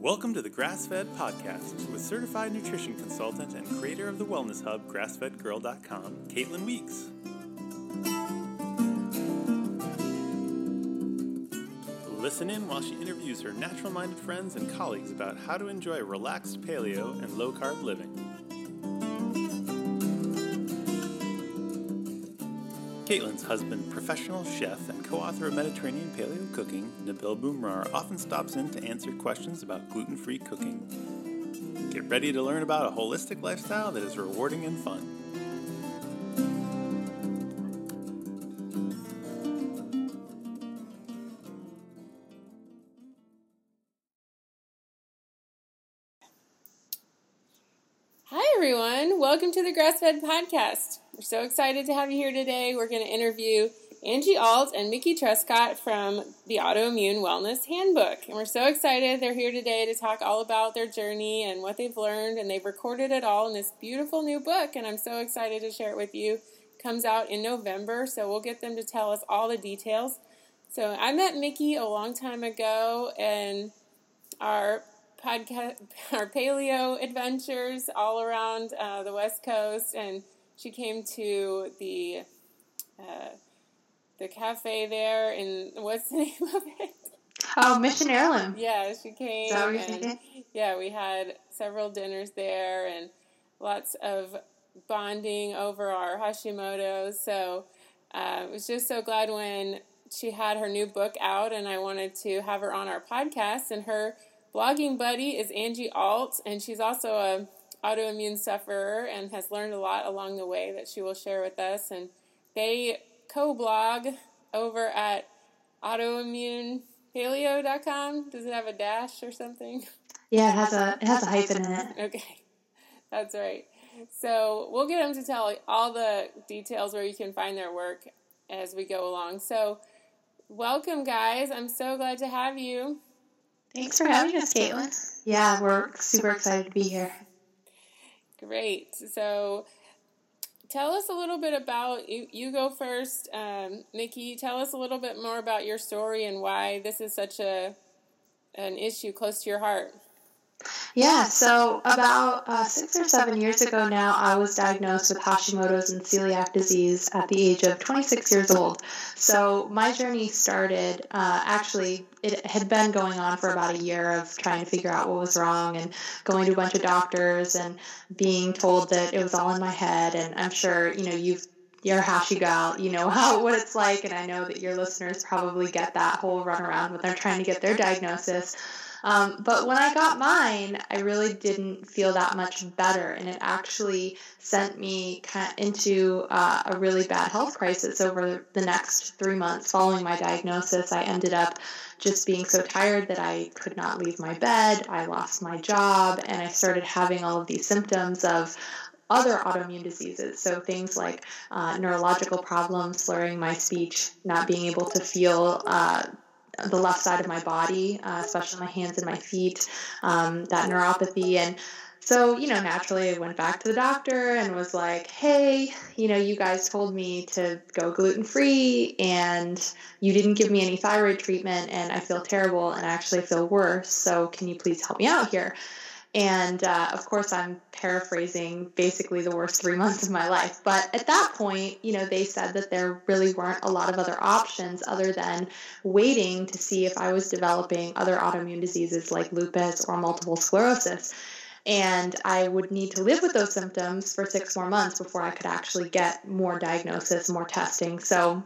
Welcome to the Grass Fed Podcast with certified nutrition consultant and creator of the wellness hub, grassfedgirl.com, Caitlin Weeks. Listen in while she interviews her natural minded friends and colleagues about how to enjoy relaxed paleo and low carb living. Caitlin's husband, professional chef and co author of Mediterranean Paleo Cooking, Nabil Boumrar, often stops in to answer questions about gluten free cooking. Get ready to learn about a holistic lifestyle that is rewarding and fun. Hi, everyone. Welcome to the Grassfed Podcast. We're so excited to have you here today. We're going to interview Angie Alt and Mickey Trescott from the Autoimmune Wellness Handbook. And we're so excited they're here today to talk all about their journey and what they've learned. And they've recorded it all in this beautiful new book. And I'm so excited to share it with you. It comes out in November, so we'll get them to tell us all the details. So I met Mickey a long time ago, and our podcast, our paleo adventures all around uh, the West Coast, and she came to the uh, the cafe there, and what's the name of it? Oh, Mission Heirloom. Yeah, she came. And. Yeah, we had several dinners there, and lots of bonding over our Hashimoto's. So uh, I was just so glad when she had her new book out, and I wanted to have her on our podcast. And her blogging buddy is Angie Alt, and she's also a autoimmune sufferer and has learned a lot along the way that she will share with us. And they co-blog over at autoimmunepaleo.com. Does it have a dash or something? Yeah, it has a it has a hyphen in it. Okay, that's right. So we'll get them to tell all the details where you can find their work as we go along. So welcome, guys. I'm so glad to have you. Thanks for having us, Caitlin. Yeah, we're super excited to be here. Great. So tell us a little bit about you. You go first, um, Nikki. Tell us a little bit more about your story and why this is such a an issue close to your heart. Yeah, so about uh, six or seven years ago now, I was diagnosed with Hashimoto's and celiac disease at the age of 26 years old. So my journey started, uh, actually, it had been going on for about a year of trying to figure out what was wrong and going to a bunch of doctors and being told that it was all in my head. And I'm sure, you know, you've you're a hashi gal, you know how what it's like, and I know that your listeners probably get that whole runaround when they're trying to get their diagnosis. Um, but when I got mine, I really didn't feel that much better, and it actually sent me into uh, a really bad health crisis over the next three months following my diagnosis. I ended up just being so tired that I could not leave my bed. I lost my job, and I started having all of these symptoms of other autoimmune diseases. So things like uh, neurological problems, slurring my speech, not being able to feel. Uh, the left side of my body, uh, especially my hands and my feet, um, that neuropathy. And so, you know, naturally I went back to the doctor and was like, hey, you know, you guys told me to go gluten free and you didn't give me any thyroid treatment and I feel terrible and I actually feel worse. So, can you please help me out here? And uh, of course, I'm paraphrasing basically the worst three months of my life. But at that point, you know, they said that there really weren't a lot of other options other than waiting to see if I was developing other autoimmune diseases like lupus or multiple sclerosis. And I would need to live with those symptoms for six more months before I could actually get more diagnosis, more testing. So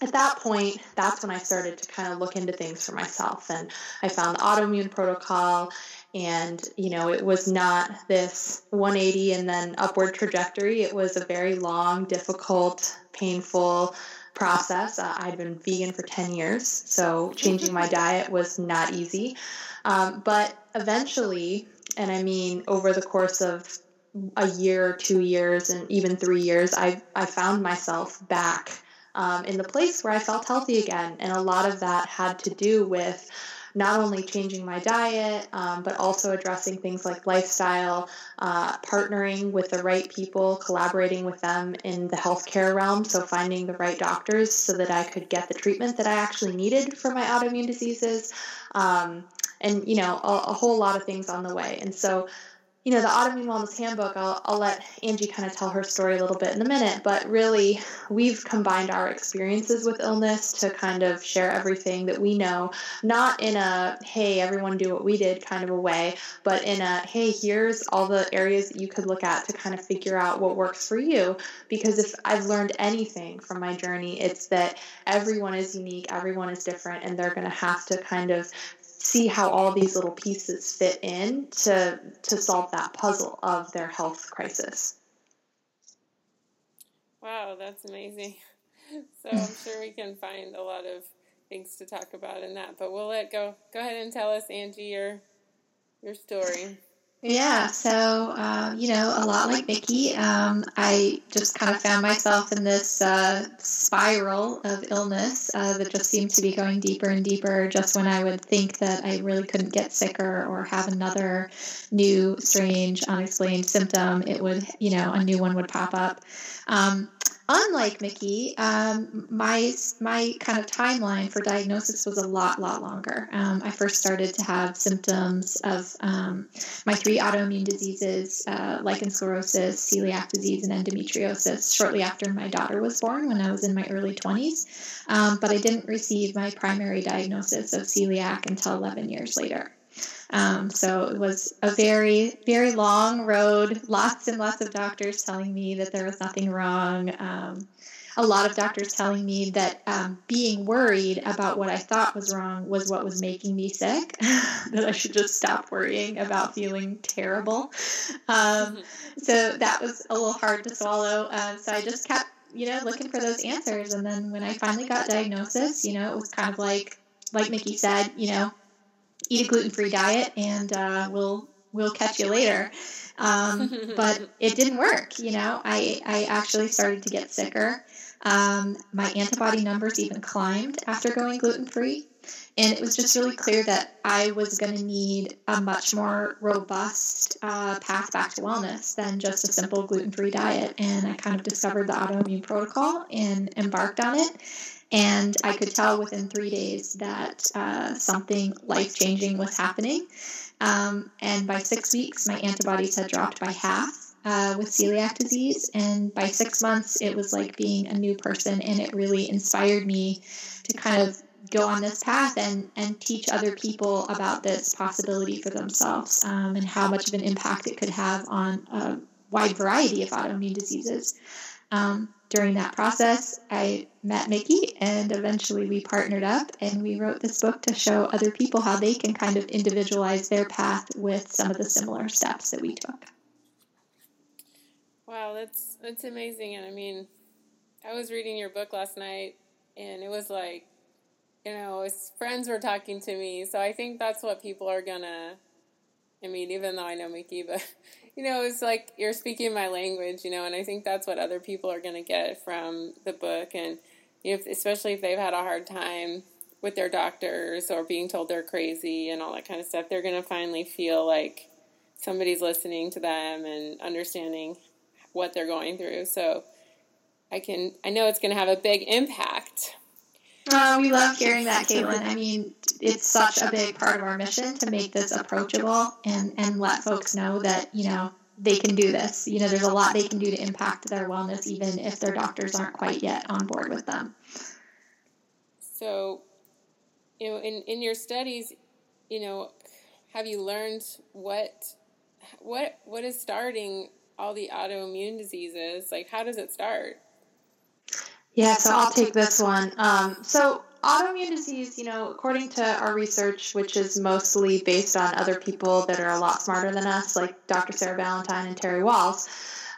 at that point, that's when I started to kind of look into things for myself. And I found the autoimmune protocol and you know it was not this 180 and then upward trajectory it was a very long difficult painful process uh, i'd been vegan for 10 years so changing my diet was not easy um, but eventually and i mean over the course of a year two years and even three years i, I found myself back um, in the place where i felt healthy again and a lot of that had to do with not only changing my diet, um, but also addressing things like lifestyle, uh, partnering with the right people, collaborating with them in the healthcare realm. So, finding the right doctors so that I could get the treatment that I actually needed for my autoimmune diseases. Um, and you know a, a whole lot of things on the way. And so you know, the Autoimmune Wellness Handbook, I'll, I'll let Angie kind of tell her story a little bit in a minute, but really, we've combined our experiences with illness to kind of share everything that we know, not in a, hey, everyone do what we did kind of a way, but in a, hey, here's all the areas that you could look at to kind of figure out what works for you. Because if I've learned anything from my journey, it's that everyone is unique, everyone is different, and they're going to have to kind of see how all these little pieces fit in to to solve that puzzle of their health crisis. Wow, that's amazing. So I'm sure we can find a lot of things to talk about in that, but we'll let go. Go ahead and tell us, Angie, your your story. Yeah, so uh, you know, a lot like Mickey, um, I just kind of found myself in this uh, spiral of illness uh, that just seemed to be going deeper and deeper. Just when I would think that I really couldn't get sicker or have another new, strange, unexplained symptom, it would, you know, a new one would pop up. Um, unlike Mickey, um, my my kind of timeline for diagnosis was a lot lot longer. Um, I first started to have symptoms of um, my three autoimmune diseases, uh, lichen sclerosus, celiac disease, and endometriosis, shortly after my daughter was born, when I was in my early twenties. Um, but I didn't receive my primary diagnosis of celiac until 11 years later. Um, so it was a very, very long road, lots and lots of doctors telling me that there was nothing wrong. Um, a lot of doctors telling me that um, being worried about what I thought was wrong was what was making me sick, that I should just stop worrying about feeling terrible. Um, so that was a little hard to swallow. Uh, so I just kept, you know, looking for those answers. And then when I finally got diagnosis, you know, it was kind of like, like Mickey said, you know, eat a gluten free diet and uh, we'll we'll catch you later. Um, but it didn't work. You know, I I actually started to get sicker. Um, my antibody numbers even climbed after going gluten free. And it was just really clear that I was going to need a much more robust uh, path back to wellness than just a simple gluten free diet. And I kind of discovered the autoimmune protocol and embarked on it. And I could tell within three days that uh, something life changing was happening. Um, and by six weeks, my antibodies had dropped by half uh, with celiac disease. And by six months, it was like being a new person. And it really inspired me to kind of go on this path and, and teach other people about this possibility for themselves um, and how much of an impact it could have on a wide variety of autoimmune diseases. Um, during that process, I met Mickey, and eventually we partnered up and we wrote this book to show other people how they can kind of individualize their path with some of the similar steps that we took. Wow, that's that's amazing. And I mean, I was reading your book last night, and it was like, you know, his friends were talking to me. So I think that's what people are gonna. I mean, even though I know Mickey, but you know, it's like you're speaking my language, you know, and I think that's what other people are going to get from the book. And especially if they've had a hard time with their doctors or being told they're crazy and all that kind of stuff, they're going to finally feel like somebody's listening to them and understanding what they're going through. So I can, I know it's going to have a big impact. Uh, we love hearing that, Caitlin. I mean, it's such a big part of our mission to make this approachable and, and let folks know that, you know, they can do this. You know, there's a lot they can do to impact their wellness, even if their doctors aren't quite yet on board with them. So, you know, in, in your studies, you know, have you learned what what what is starting all the autoimmune diseases? Like, how does it start? Yeah, so I'll take this one. Um, so autoimmune disease, you know, according to our research, which is mostly based on other people that are a lot smarter than us, like Dr. Sarah Ballantyne and Terry Wahls,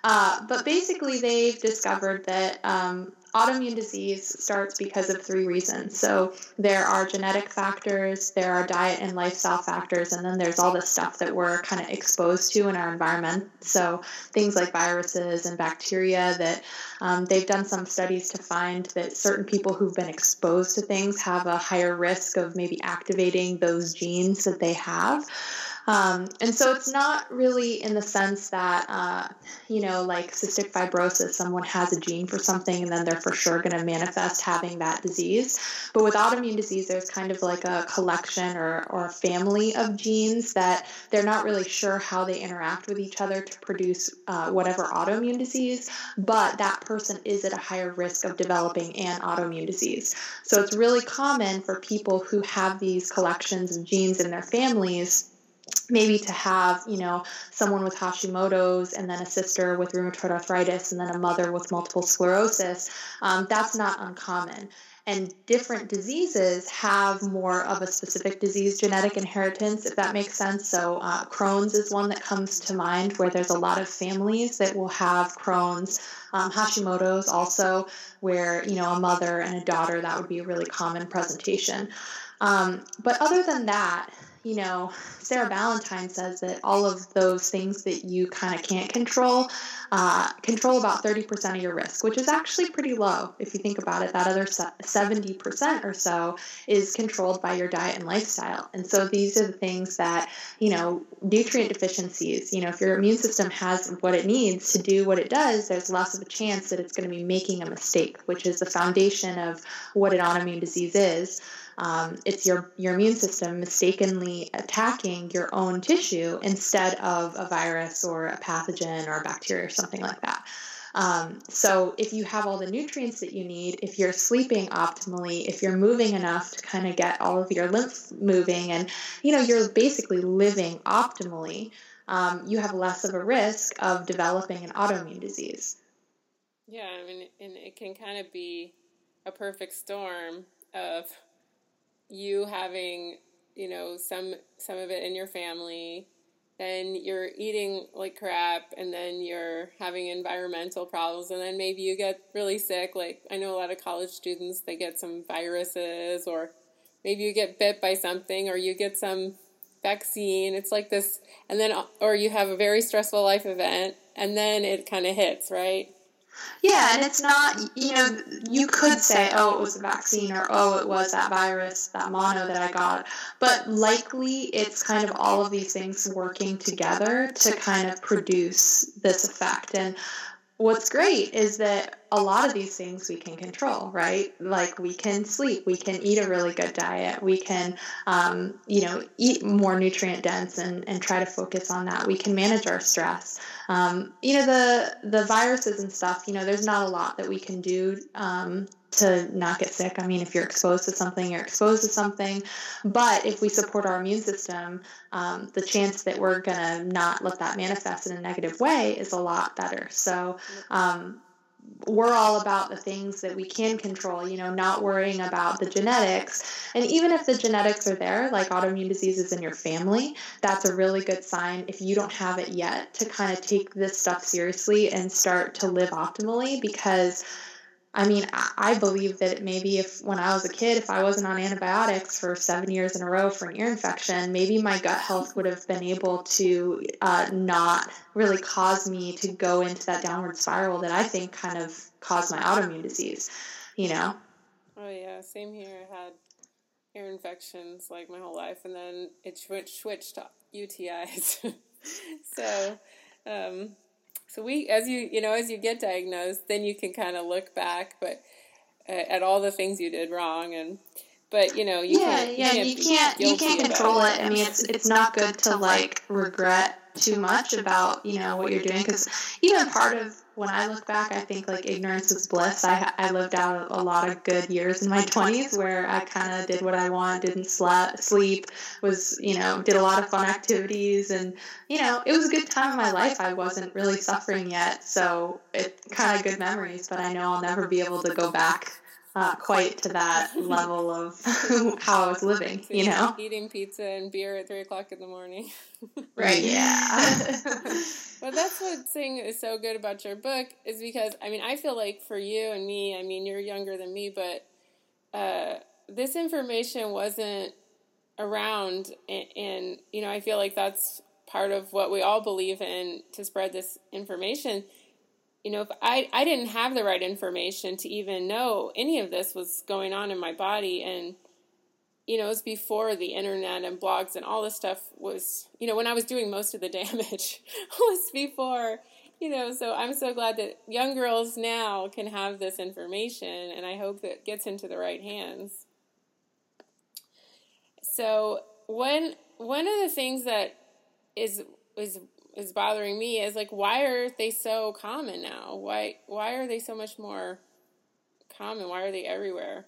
uh, but basically they've discovered that um, autoimmune disease starts because of three reasons. So there are genetic factors, there are diet and lifestyle factors, and then there's all the stuff that we're kind of exposed to in our environment. So things like viruses and bacteria that um, they've done some studies to find that certain people who've been exposed to things have a higher risk of maybe activating those genes that they have. Um, and so it's not really in the sense that, uh, you know, like cystic fibrosis, someone has a gene for something and then they're for sure going to manifest having that disease. But with autoimmune disease, there's kind of like a collection or, or a family of genes that they're not really sure how they interact with each other to produce uh, whatever autoimmune disease, but that person is at a higher risk of developing an autoimmune disease. So it's really common for people who have these collections of genes in their families maybe to have you know someone with hashimoto's and then a sister with rheumatoid arthritis and then a mother with multiple sclerosis um, that's not uncommon. And different diseases have more of a specific disease genetic inheritance if that makes sense. So uh, crohn's is one that comes to mind where there's a lot of families that will have crohn's um, hashimoto's also where you know a mother and a daughter that would be a really common presentation. Um, but other than that you know, Sarah Ballantyne says that all of those things that you kind of can't control uh, control about 30% of your risk, which is actually pretty low if you think about it. That other 70% or so is controlled by your diet and lifestyle. And so these are the things that, you know, nutrient deficiencies, you know, if your immune system has what it needs to do what it does, there's less of a chance that it's going to be making a mistake, which is the foundation of what an autoimmune disease is. Um, it's your, your immune system mistakenly attacking your own tissue instead of a virus or a pathogen or a bacteria or something like that. Um, so if you have all the nutrients that you need, if you're sleeping optimally, if you're moving enough to kind of get all of your lymph moving, and you know you're basically living optimally, um, you have less of a risk of developing an autoimmune disease. Yeah, I mean, and it can kind of be a perfect storm of you having you know some some of it in your family then you're eating like crap and then you're having environmental problems and then maybe you get really sick like i know a lot of college students they get some viruses or maybe you get bit by something or you get some vaccine it's like this and then or you have a very stressful life event and then it kind of hits right yeah, and it's not, you know, you could say, oh, it was a vaccine or oh, it was that virus, that mono that I got. But likely it's kind of all of these things working together to kind of produce this effect. And what's great is that a lot of these things we can control, right? Like we can sleep, we can eat a really good diet, we can, um, you know, eat more nutrient dense and, and try to focus on that. We can manage our stress. Um, you know, the the viruses and stuff. You know, there's not a lot that we can do um, to not get sick. I mean, if you're exposed to something, you're exposed to something. But if we support our immune system, um, the chance that we're going to not let that manifest in a negative way is a lot better. So, um, we're all about the things that we can control, you know, not worrying about the genetics. And even if the genetics are there, like autoimmune diseases in your family, that's a really good sign if you don't have it yet to kind of take this stuff seriously and start to live optimally because I mean, I believe that maybe if when I was a kid, if I wasn't on antibiotics for seven years in a row for an ear infection, maybe my gut health would have been able to uh, not really cause me to go into that downward spiral that I think kind of caused my autoimmune disease, you know? Oh, yeah, same here. I had ear infections like my whole life, and then it switched, switched to UTIs. so, um, so we, as you you know, as you get diagnosed, then you can kind of look back, but uh, at all the things you did wrong, and but you know, you yeah, can't, yeah, you can't you can't control it. it. I mean, it's it's not good to like regret too much about you know what you're doing because even part of when I look back, I think like ignorance is bliss. I I lived out a lot of good years in my 20s where I kind of did what I want, didn't sleep, sleep, was you know did a lot of fun activities, and you know it was a good time in my life. I wasn't really suffering yet, so it kind of good memories. But I know I'll never be able to go back uh, quite to that level of how I was living, you know? Eating pizza and beer at three o'clock in the morning. right, yeah. but that's what thing is so good about your book is because, I mean, I feel like for you and me, I mean, you're younger than me, but uh, this information wasn't around. And, and, you know, I feel like that's part of what we all believe in to spread this information you know, if I, I didn't have the right information to even know any of this was going on in my body. And, you know, it was before the internet and blogs and all this stuff was, you know, when I was doing most of the damage was before, you know, so I'm so glad that young girls now can have this information and I hope that gets into the right hands. So, one one of the things that is is is bothering me is like why are they so common now? Why why are they so much more common? Why are they everywhere?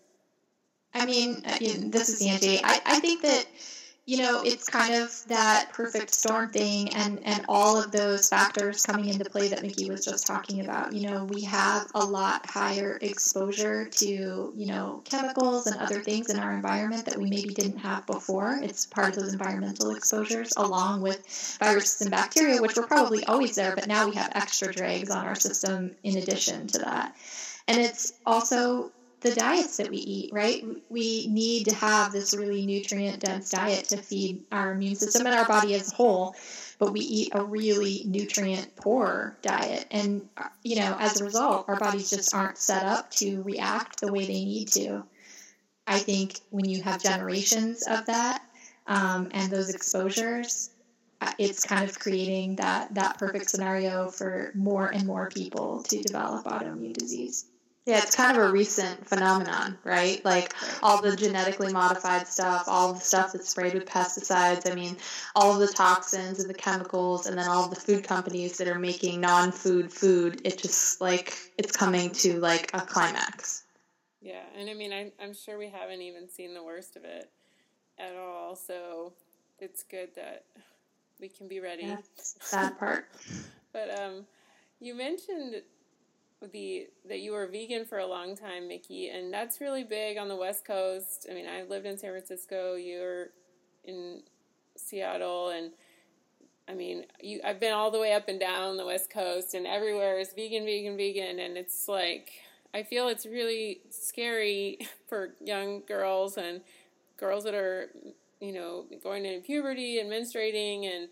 I mean, uh, this is Angie. I, I think that you know it's kind of that perfect storm thing and and all of those factors coming into play that Mickey was just talking about. You know, we have a lot higher exposure to you know chemicals and other things in our environment that we maybe didn't have before. It's part of those environmental exposures, along with viruses and bacteria, which were probably always there, but now we have extra drags on our system in addition to that. And it's also the diets that we eat, right? We need to have this really nutrient dense diet to feed our immune system and our body as a whole, but we eat a really nutrient poor diet. And, you know, as a result, our bodies just aren't set up to react the way they need to. I think when you have generations of that um, and those exposures, uh, it's kind of creating that, that perfect scenario for more and more people to develop autoimmune disease. Yeah, it's kind of a recent phenomenon, right? Like all the genetically modified stuff, all the stuff that's sprayed with pesticides. I mean, all of the toxins and the chemicals, and then all of the food companies that are making non-food food. It just like it's coming to like a climax. Yeah, and I mean, I'm I'm sure we haven't even seen the worst of it at all. So it's good that we can be ready. The sad part. but um, you mentioned the that you were vegan for a long time, Mickey, and that's really big on the West Coast. I mean, I've lived in San Francisco. You're in Seattle, and I mean, you I've been all the way up and down the West Coast, and everywhere is vegan, vegan, vegan, and it's like I feel it's really scary for young girls and girls that are you know going into puberty and menstruating and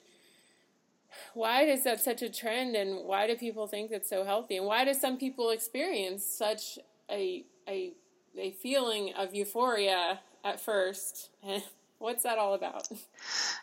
why is that such a trend and why do people think it's so healthy? And why do some people experience such a a a feeling of euphoria at first? What's that all about?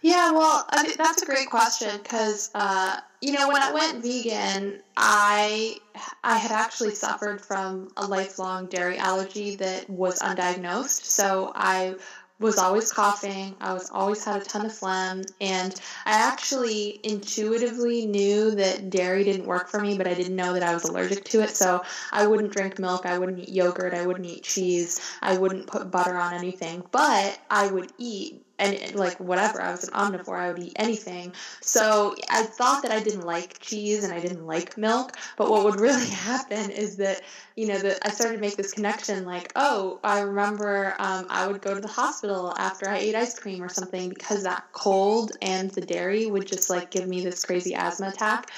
Yeah well that's a great question because uh, you know when i went vegan i i had actually suffered from a lifelong dairy allergy that was undiagnosed. So i was always coughing. I was always had a ton of phlegm, and I actually intuitively knew that dairy didn't work for me, but I didn't know that I was allergic to it. So I wouldn't drink milk. I wouldn't eat yogurt. I wouldn't eat cheese. I wouldn't put butter on anything. But I would eat and like whatever i was an omnivore i would eat anything so i thought that i didn't like cheese and i didn't like milk but what would really happen is that you know that i started to make this connection like oh i remember um, i would go to the hospital after i ate ice cream or something because that cold and the dairy would just like give me this crazy asthma attack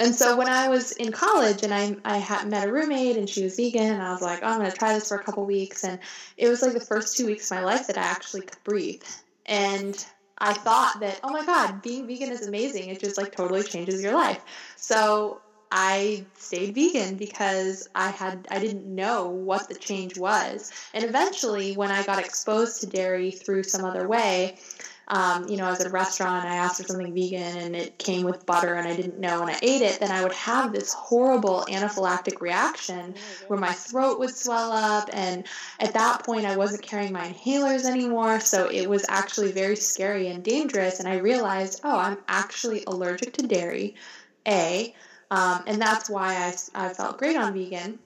and so when I was in college and I, I had met a roommate and she was vegan and I was like, oh, I'm going to try this for a couple weeks. And it was like the first two weeks of my life that I actually could breathe. And I thought that, oh my God, being vegan is amazing. It just like totally changes your life. So I stayed vegan because I had I didn't know what the change was. And eventually when I got exposed to dairy through some other way, um, you know, I was at a restaurant, and I asked for something vegan and it came with butter and I didn't know and I ate it, then I would have this horrible anaphylactic reaction where my throat would swell up. And at that point, I wasn't carrying my inhalers anymore. So it was actually very scary and dangerous. And I realized, oh, I'm actually allergic to dairy, A. Um, and that's why I, I felt great on vegan.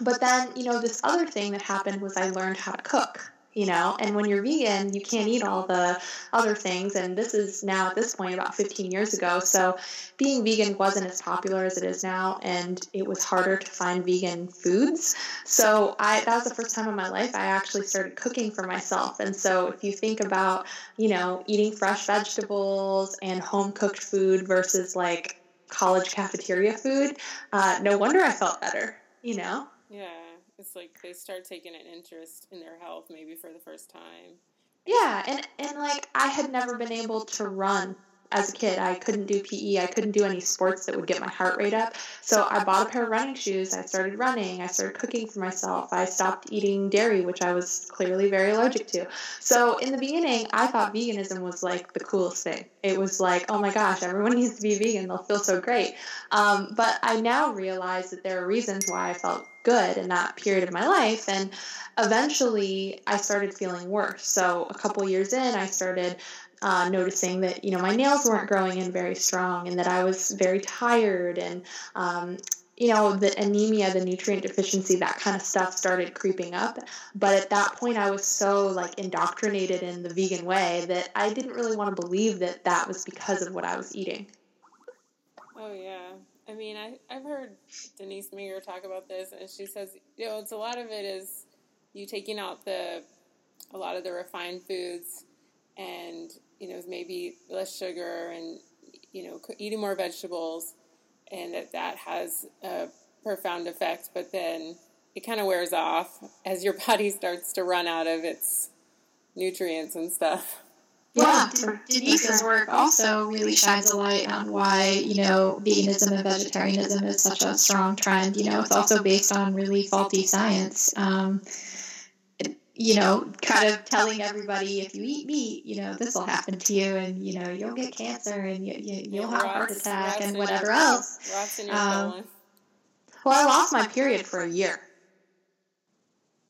But then, you know, this other thing that happened was I learned how to cook you know and when you're vegan you can't eat all the other things. And this is now at this point about 15 years ago. So being vegan wasn't as popular as it is now and it was harder to find vegan foods. So i that was the first time in my life i actually started cooking for myself. And so if you think about you know eating fresh vegetables and home cooked food versus like college cafeteria food uh, no wonder i felt better you know? Yeah it's like they start taking an interest in their health maybe for the first time. Yeah, and and like I had never been able to run as a kid. I couldn't do PE. I couldn't do any sports that would get my heart rate up. So I bought a pair of running shoes. I started running. I started cooking for myself. I stopped eating dairy, which I was clearly very allergic to. So in the beginning, I thought veganism was like the coolest thing. It was like, oh my gosh, everyone needs to be vegan. They'll feel so great. Um, but I now realize that there are reasons why I felt good in that period of my life. And eventually I started feeling worse. So a couple years in, I started uh, noticing that you know my nails weren't growing in very strong and that I was very tired and um, you know the anemia the nutrient deficiency that kind of stuff started creeping up but at that point i was so like indoctrinated in the vegan way that i didn't really want to believe that that was because of what i was eating oh yeah i mean I, i've heard denise Minger talk about this and she says you know it's a lot of it is you taking out the a lot of the refined foods and you know maybe less sugar and you know eating more vegetables and that that has a profound effect but then it kind of wears off as your body starts to run out of its nutrients and stuff yeah, Denise's work also really shines a light on why, you know, veganism and vegetarianism is such a strong trend. You know, it's also based on really faulty science. Um, you know, kind of telling everybody if you eat meat, you know, this will happen to you, and you know, you'll get cancer, and you, you you'll have a heart attack, and whatever else. Um, well, I lost my period for a year.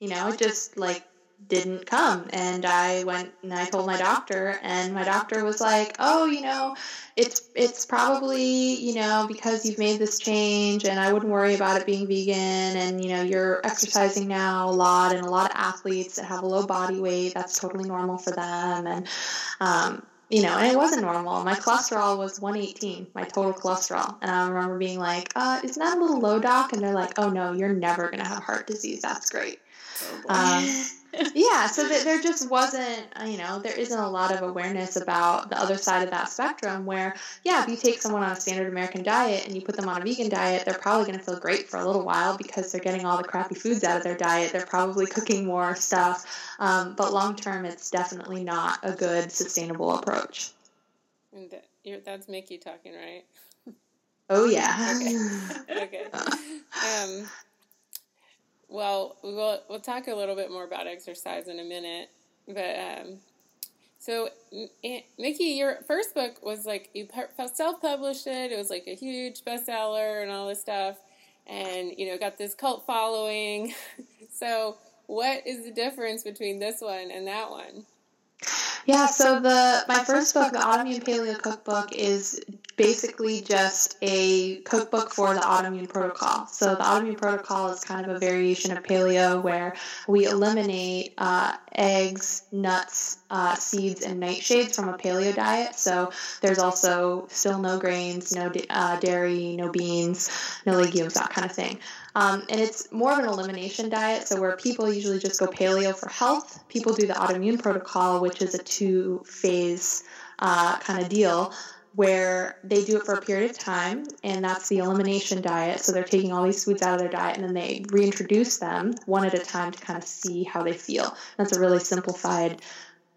You know, it just like didn't come. And I went and I told my doctor, and my doctor was like, "Oh, you know, it's it's probably you know because you've made this change, and I wouldn't worry about it being vegan, and you know you're exercising now a lot, and a lot of athletes that have a low body weight, that's totally normal for them, and um, you know, and it wasn't normal. My cholesterol was 118, my total cholesterol. And I remember being like, uh, isn't that a little low, doc? And they're like, oh no, you're never going to have heart disease. That's great. Oh, um, yeah, so that there just wasn't, uh, you know, there isn't a lot of awareness about the other side of that spectrum where, yeah, if you take someone on a standard American diet and you put them on a vegan diet, they're probably going to feel great for a little while because they're getting all the crappy foods out of their diet. They're probably cooking more stuff. Um, but long term, it's definitely not a good, sustainable approach. And that's Mickey talking, right? Oh, yeah. okay. okay. Um, well, we'll we'll talk a little bit more about exercise in a minute, but um, so Mickey, your first book was like you self-published it. It was like a huge bestseller and all this stuff, and you know got this cult following. so, what is the difference between this one and that one? Yeah, so the my first book, the Autoimmune Paleo Cookbook, is basically just a cookbook for the autoimmune protocol. So the autoimmune protocol is kind of a variation of paleo where we eliminate uh, eggs, nuts, uh, seeds, and nightshades from a paleo diet. So there's also still no grains, no uh, dairy, no beans, no legumes, that kind of thing. Um, and it's more of an elimination diet. So where people usually just go paleo for health, people do the autoimmune protocol, which is a two phase uh, kind of deal where they do it for a period of time, and that's the elimination diet. So they're taking all these foods out of their diet and then they reintroduce them one at a time to kind of see how they feel. That's a really simplified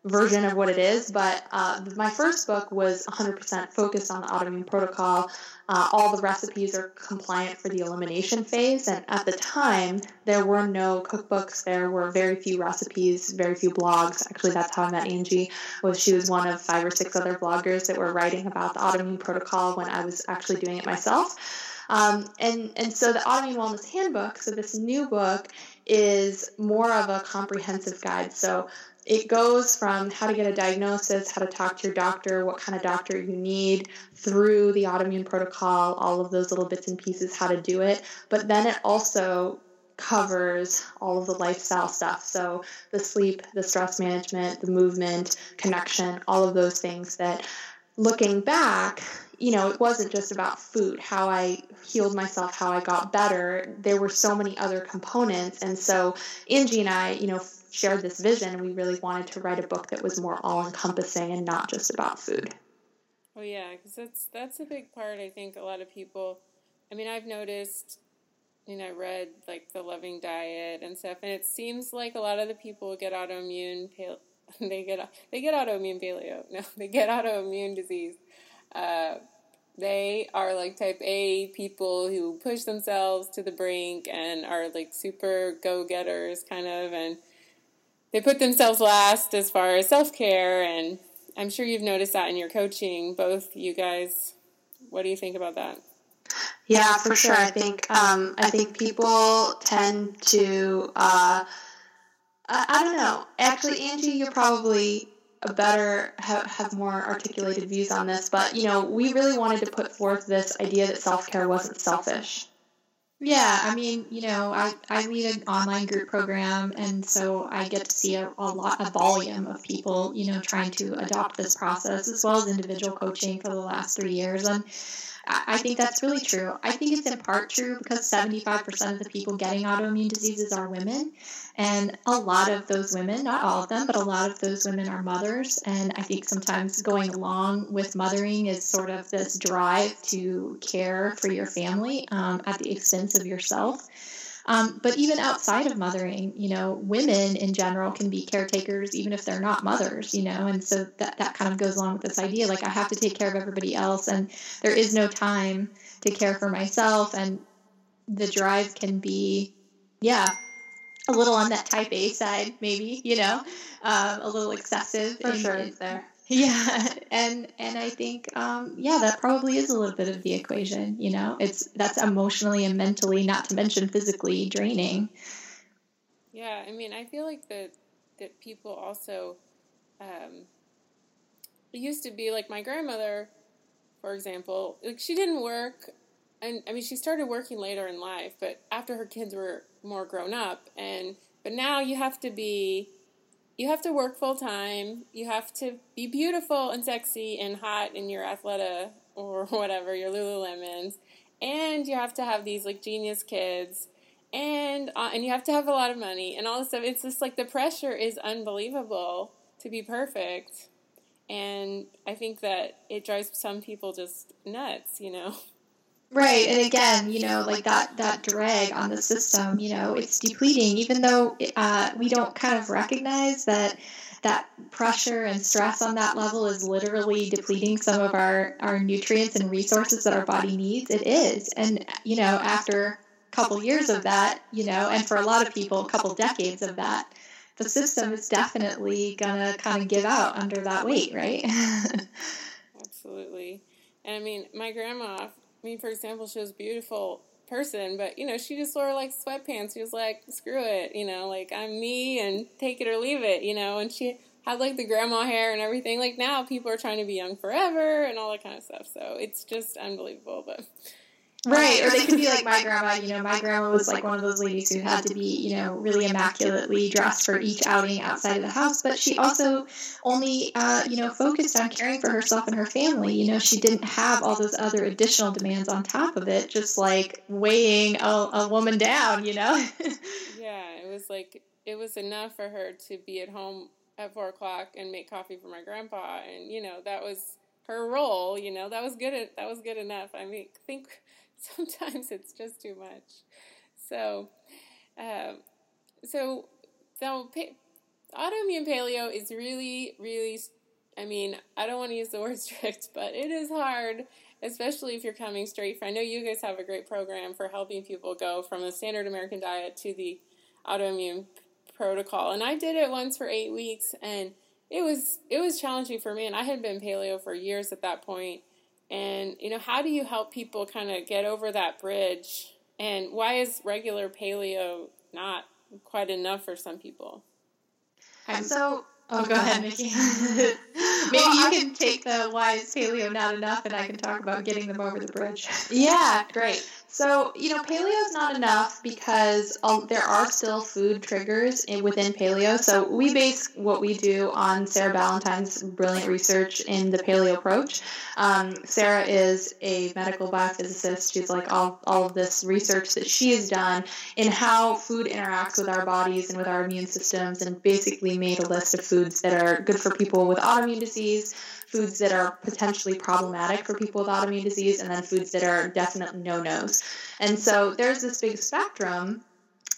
version of what it is. But uh, my first book was 100% focused on the autoimmune protocol. Uh, all the recipes are compliant for the elimination phase. And at the time, there were no cookbooks. There were very few recipes, very few blogs. Actually, that's how I met Angie. Was she was one of five or six other bloggers that were writing about the autoimmune protocol when I was actually doing it myself. Um, and and so the autoimmune wellness handbook. So this new book is more of a comprehensive guide. So it goes from how to get a diagnosis, how to talk to your doctor, what kind of doctor you need, through the autoimmune protocol, all of those little bits and pieces, how to do it. But then it also covers all of the lifestyle stuff. So the sleep, the stress management, the movement, connection, all of those things that looking back, you know, it wasn't just about food, how I healed myself, how I got better. There were so many other components. And so Angie and I, you know, shared this vision we really wanted to write a book that was more all encompassing and not just about food. Oh yeah, because that's that's a big part. I think a lot of people. I mean, I've noticed. You know, I read like the Loving Diet and stuff, and it seems like a lot of the people get autoimmune. Pale, they get they get autoimmune paleo. No, they get autoimmune disease Uh, they are like type A people who push themselves to the brink and are like super go getters, kind of, and they put themselves last as far as self care. And I'm sure you've noticed that in your coaching, both you guys. What do you think about that? Yeah, for sure. I think um, I think people tend to. Uh, I, I don't know. Actually, Angie, you're probably a better have, have more articulated views on this but you know we really wanted to put forth this idea that self-care wasn't selfish yeah i mean you know i, I lead an online group program and so i get to see a, a lot a volume of people you know trying to adopt this process as well as individual coaching for the last three years and I think that's really true. I think it's in part true because 75% of the people getting autoimmune diseases are women. And a lot of those women, not all of them, but a lot of those women are mothers. And I think sometimes going along with mothering is sort of this drive to care for your family um, at the expense of yourself. Um, but even outside of mothering, you know, women in general can be caretakers even if they're not mothers, you know, and so that, that kind of goes along with this idea like I have to take care of everybody else and there is no time to care for myself. And the drive can be, yeah, a little on that type A side, maybe, you know, um, a little excessive. For in, sure, there. Yeah, and and I think um, yeah, that probably is a little bit of the equation. You know, it's that's emotionally and mentally, not to mention physically, draining. Yeah, I mean, I feel like that that people also um, it used to be like my grandmother, for example. Like she didn't work, and I mean, she started working later in life, but after her kids were more grown up, and but now you have to be you have to work full time. You have to be beautiful and sexy and hot in your Athleta or whatever, your Lululemons. And you have to have these like genius kids. And uh, and you have to have a lot of money and all of this stuff. It's just like the pressure is unbelievable to be perfect. And I think that it drives some people just nuts, you know. Right, and again, you know, like that that drag on the system, you know, it's depleting. Even though uh, we don't kind of recognize that that pressure and stress on that level is literally depleting some of our our nutrients and resources that our body needs. It is, and you know, after a couple years of that, you know, and for a lot of people, a couple decades of that, the system is definitely gonna kind of give out under that weight, right? Absolutely. And I mean, my grandma me, for example, she was a beautiful person, but you know, she just wore like sweatpants. She was like, screw it, you know, like I'm me and take it or leave it, you know, and she had like the grandma hair and everything. Like now people are trying to be young forever and all that kind of stuff. So it's just unbelievable, but Right, or they could be like my grandma. You know, my grandma was like one of those ladies who had to be, you know, really immaculately dressed for each outing outside of the house. But she also only, uh, you know, focused on caring for herself and her family. You know, she didn't have all those other additional demands on top of it, just like weighing a, a woman down. You know. yeah, it was like it was enough for her to be at home at four o'clock and make coffee for my grandpa, and you know that was her role. You know that was good. That was good enough. I mean, think sometimes it's just too much. So, um, so, pa- autoimmune paleo is really, really. I mean, I don't want to use the word strict, but it is hard, especially if you're coming straight from. I know you guys have a great program for helping people go from a standard American diet to the autoimmune protocol, and I did it once for eight weeks, and it was it was challenging for me, and I had been paleo for years at that point and, you know, how do you help people kind of get over that bridge? And why is regular paleo not quite enough for some people? And so, oh, oh, go, go ahead, Mickey. Maybe well, you I can take the why is paleo not enough, and I can talk about getting them over the bridge. Yeah, great. So, you know, paleo is not enough because um, there are still food triggers in, within paleo. So, we base what we do on Sarah Ballantyne's brilliant research in the paleo approach. Um, Sarah is a medical biophysicist. She's like all, all of this research that she has done in how food interacts with our bodies and with our immune systems, and basically made a list of foods that are good for people with autoimmune disease foods that are potentially problematic for people with autoimmune disease, and then foods that are definitely no nos. And so there's this big spectrum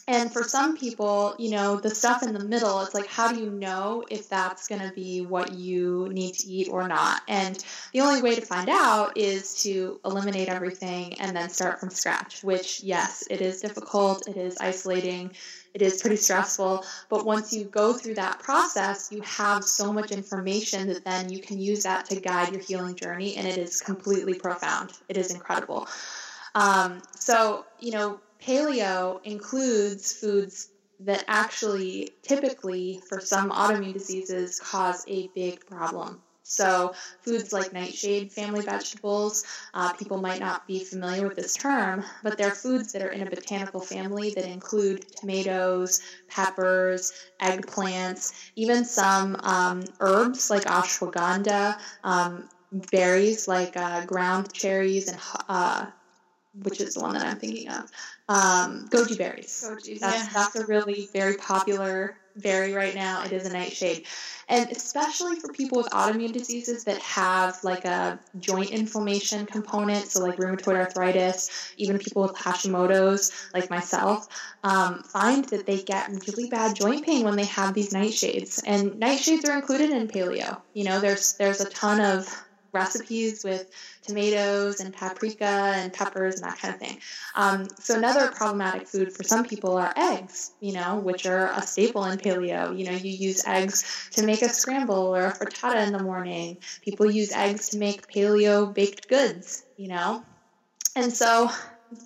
And for some people, you know, the stuff in the middle, it's like, how do you know if that's going to be what you need to eat or not? And the only way to find out is to eliminate everything and then start from scratch, which, yes, it is difficult, it is isolating, it is pretty stressful. But once you go through that process, you have so much information that then you can use that to guide your healing journey, and it is completely profound. It is incredible. Um, so, you know, paleo includes foods that actually typically for some autoimmune diseases cause a big problem. So, foods like nightshade family vegetables, uh, people might not be familiar with this term, but they're foods that are in a botanical family that include tomatoes, peppers, eggplants, even some um, herbs like ashwagandha, um, berries like uh, ground cherries and uh, which is the one that I'm thinking of. Um, goji berries. Goji, that's, yeah. that's a really very popular berry right now. It is a nightshade. And especially for people with autoimmune diseases that have like a joint inflammation component, so like rheumatoid arthritis, even people with Hashimoto's, like myself, um, find that they get really bad joint pain when they have these nightshades. And nightshades are included in paleo. You know, there's there's a ton of recipes with tomatoes and paprika and peppers and that kind of thing. Um, so another problematic food for some people are eggs, you know, which are a staple in paleo. You know, you use eggs to make a scramble or a frittata in the morning. People use eggs to make paleo baked goods, you know. And so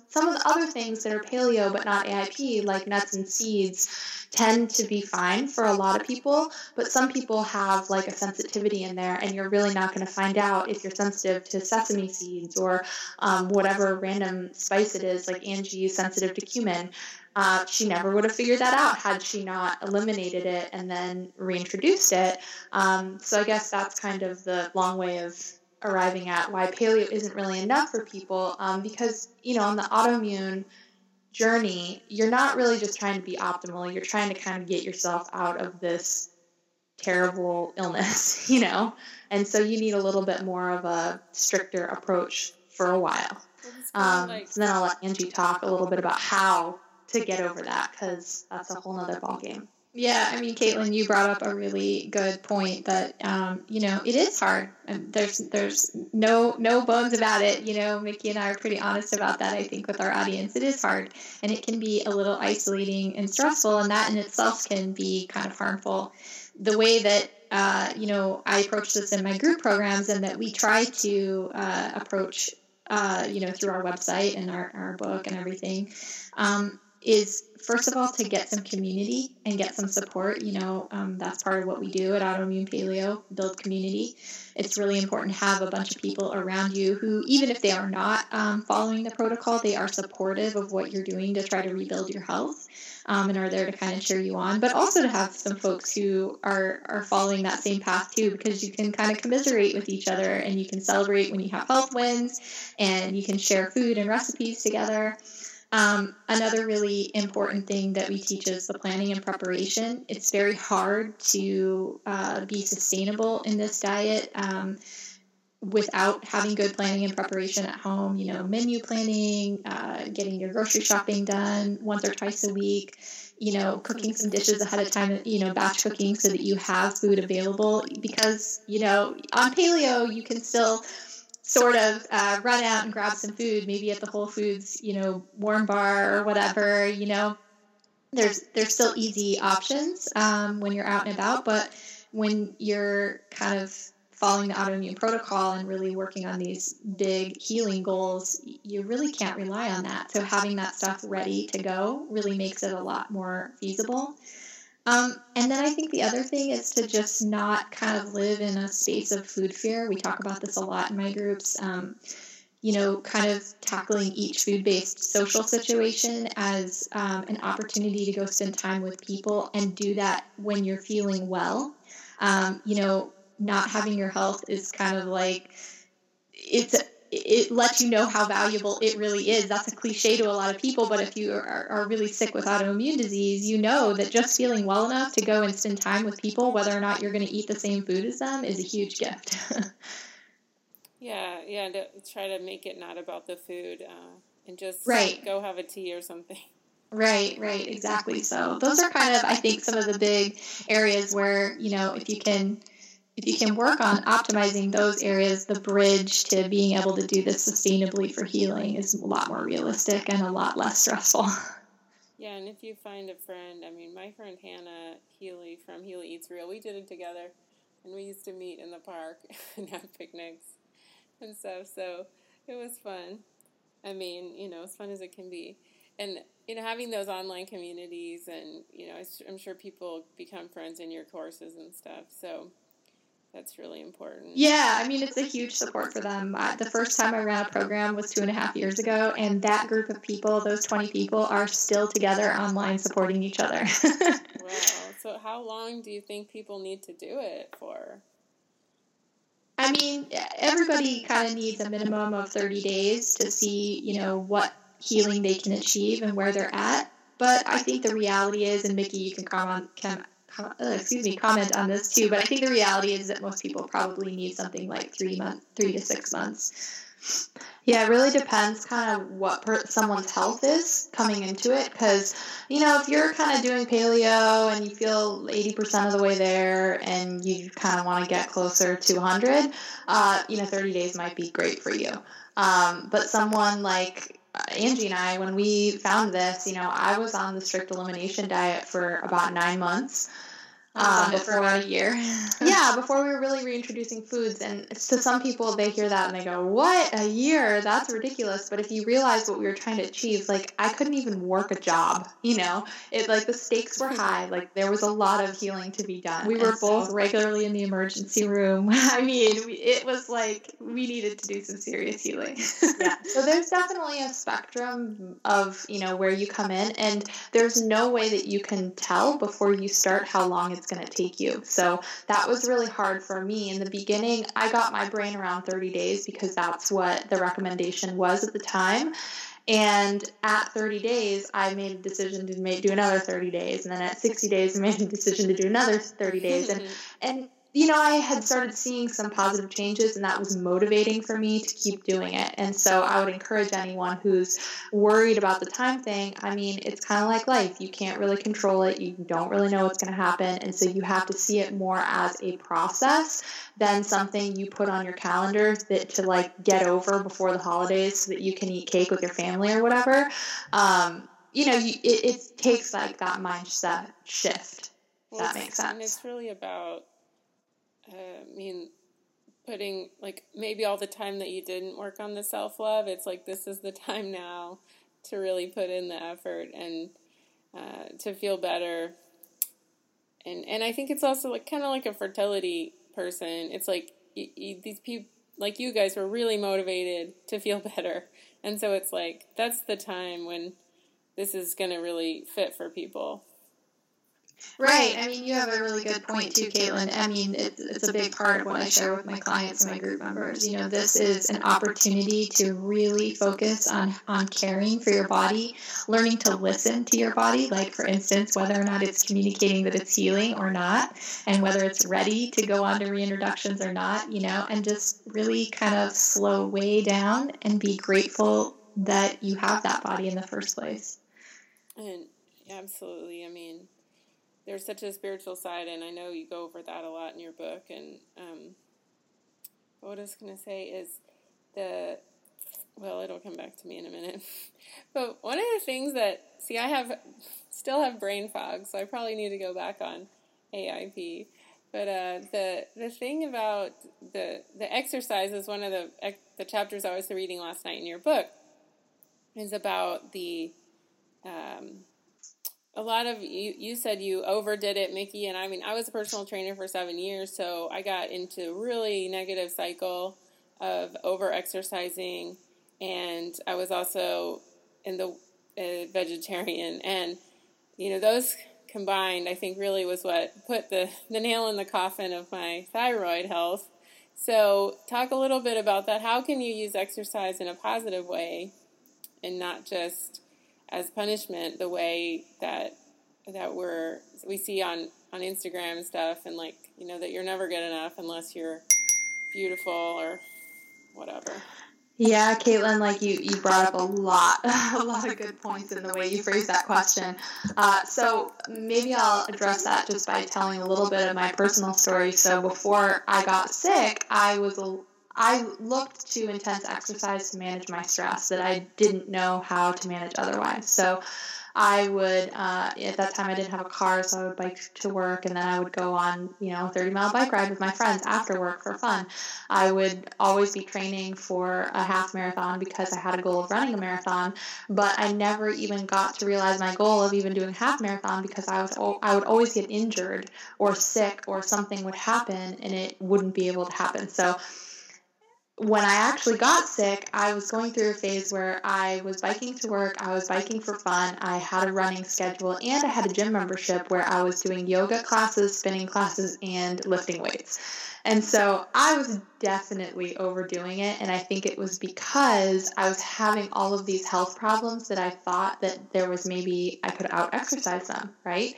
some of the other things that are paleo but not AIP, like nuts and seeds, tend to be fine for a lot of people, but some people have like a sensitivity in there, and you're really not going to find out if you're sensitive to sesame seeds or um, whatever random spice it is. Like Angie is sensitive to cumin. Uh, she never would have figured that out had she not eliminated it and then reintroduced it. Um, so I guess that's kind of the long way of arriving at why paleo isn't really enough for people um, because you know on the autoimmune journey you're not really just trying to be optimal you're trying to kind of get yourself out of this terrible illness you know? And so you need a little bit more of a stricter approach for a while. Um, so then i'll let angie talk a little bit about how to get over that because that's a whole nother ballgame Yeah, I mean, Caitlin, you brought up a really good point that um, you know it is hard. And there's there's no no bones about it. You know, Mickey and I are pretty honest about that. I think with our audience, it is hard, and it can be a little isolating and stressful, and that in itself can be kind of harmful. The way that uh, you know I approach this in my group programs, and that we try to uh, approach, uh, you know, through our website and our, our book and everything. Um, is first of all to get some community and get some support. You know, um, that's part of what we do at Autoimmune Paleo, build community. It's really important to have a bunch of people around you who, even if they are not um, following the protocol, they are supportive of what you're doing to try to rebuild your health. Um, and are there to kind of cheer you on, but also to have some folks who are are following that same path too, because you can kind of commiserate with each other and you can celebrate when you have health wins, and you can share food and recipes together. Um, another really important thing that we teach is the planning and preparation. It's very hard to uh, be sustainable in this diet um, without having good planning and preparation at home. You know, menu planning, uh, getting your grocery shopping done once or twice a week. You know, cooking some dishes ahead of time, you know, batch cooking so that you have food available. Because, you know, on paleo, you can still sort of uh, run out and grab some food, maybe at the Whole Foods, you know, warm bar or whatever, you know. There's there's still easy options um, when you're out and about, but when you're kind of following the autoimmune protocol and really working on these big healing goals, you really can't rely on that. So having that stuff ready to go really makes it a lot more feasible. Um, and then I think the other thing is to just not kind of live in a space of food fear. We talk about this a lot in my groups. Um, you know, kind of tackling each food based social situation as um, an opportunity to go spend time with people and do that when you're feeling well. Um, you know, not having your health is kind of like it's it lets you know how valuable it really is. That's a cliche to a lot of people, but if you are, are, really sick with autoimmune disease, you know that just feeling well enough to go and spend time with people, whether or not you're going to eat the same food as them, is a huge gift. yeah, yeah. To try to make it not about the food uh, and just right. go have a tea or something. Right, right, exactly. So those are kind of, I think, some of the big areas where you know if you can if you can work on optimizing those areas, the bridge to being able to do this sustainably for healing is a lot more realistic and a lot less stressful. Yeah, and if you find a friend, I mean, my friend Hannah Healy from Healy Eats Real, we did it together, and we used to meet in the park and have picnics and stuff. So it was fun. I mean, you know, as fun as it can be, and you know, having those online communities, and you know, I'm sure people become friends in your courses and stuff. So that's really important. Yeah, I mean, it's a huge support for them. Uh, the first time I ran a program was two and a half years ago, and that group of people, those 20 people, are still together online supporting each other. wow. So, how long do you think people need to do it for? I mean, everybody kind of needs a minimum of 30 days to see, you know, what healing they can achieve and where they're at. But I think the reality is, and Mickey, you can comment, can uh, excuse me, comment on this too. But I think the reality is that most people probably need something like three months, three to six months. Yeah, it really depends kind of what per- someone's health is coming into it. Because, you know, if you're kind of doing paleo and you feel 80% of the way there and you kind of want to get closer to 100, uh, you know, 30 days might be great for you. Um, but someone like Angie and I, when we found this, you know, I was on the strict elimination diet for about nine months. Um, before about a year. yeah, before we were really reintroducing foods. And to some people, they hear that and they go, What? A year? That's ridiculous. But if you realize what we were trying to achieve, like, I couldn't even work a job, you know? It like the stakes were high. Like, there was a lot of healing to be done. We were and both so, regularly in the emergency room. I mean, it was like we needed to do some serious healing. yeah. So there's definitely a spectrum of, you know, where you come in. And there's no way that you can tell before you start how long it's it's going to take you. So that was really hard for me. In the beginning, I got my brain around 30 days because that's what the recommendation was at the time. And at 30 days, I made a decision to make, do another 30 days. And then at 60 days, I made a decision to do another 30 days. And, and you know, I had started seeing some positive changes, and that was motivating for me to keep doing it. And so I would encourage anyone who's worried about the time thing. I mean, it's kind of like life. You can't really control it, you don't really know what's going to happen. And so you have to see it more as a process than something you put on your calendar that to like get over before the holidays so that you can eat cake with your family or whatever. Um, you know, you, it, it takes like that mindset shift. Well, that makes sense. And it's really about I mean, putting like maybe all the time that you didn't work on the self love, it's like this is the time now to really put in the effort and uh, to feel better. And and I think it's also like kind of like a fertility person. It's like these people like you guys were really motivated to feel better, and so it's like that's the time when this is going to really fit for people. Right. I mean, you have a really good point too, Caitlin. I mean, it's, it's a big part of what I share with my clients and my group members. You know, this is an opportunity to really focus on, on caring for your body, learning to listen to your body, like, for instance, whether or not it's communicating that it's healing or not, and whether it's ready to go on to reintroductions or not, you know, and just really kind of slow way down and be grateful that you have that body in the first place. And absolutely. I mean, there's such a spiritual side, and I know you go over that a lot in your book. And um, what I was going to say is the well, it'll come back to me in a minute. but one of the things that see, I have still have brain fog, so I probably need to go back on AIP. But uh, the the thing about the the exercise is one of the the chapters I was reading last night in your book is about the um, a lot of you you said you overdid it mickey and i mean i was a personal trainer for seven years so i got into a really negative cycle of over exercising and i was also in the uh, vegetarian and you know those combined i think really was what put the, the nail in the coffin of my thyroid health. So talk a little bit about that. How can you use exercise in a positive way and not just as punishment the way that that we're we see on on Instagram and stuff, and like you know that you're never good enough unless you're beautiful or whatever. Yeah, Caitlin, like you, you brought up a lot, a lot of good points in the way you phrased that question. Uh, so maybe I'll address that just by telling a little bit of my personal story. So before I got sick, I was a, I looked to intense exercise to manage my stress that I didn't know how to manage otherwise. So I would, uh, at that time, I didn't have a car, so I would bike to work, and then I would go on, you know, a 30 mile bike ride with my friends after work for fun. I would always be training for a half marathon because I had a goal of running a marathon, but I never even got to realize my goal of even doing a half marathon because I was I would always get injured or sick or something would happen and it wouldn't be able to happen. So when I actually got sick, I was going through a phase where I was biking to work, I was biking for fun, I had a running schedule, and I had a gym membership where I was doing yoga classes, spinning classes, and lifting weights. And so I was definitely overdoing it, and I think it was because I was having all of these health problems that I thought that there was maybe I could out exercise them, right?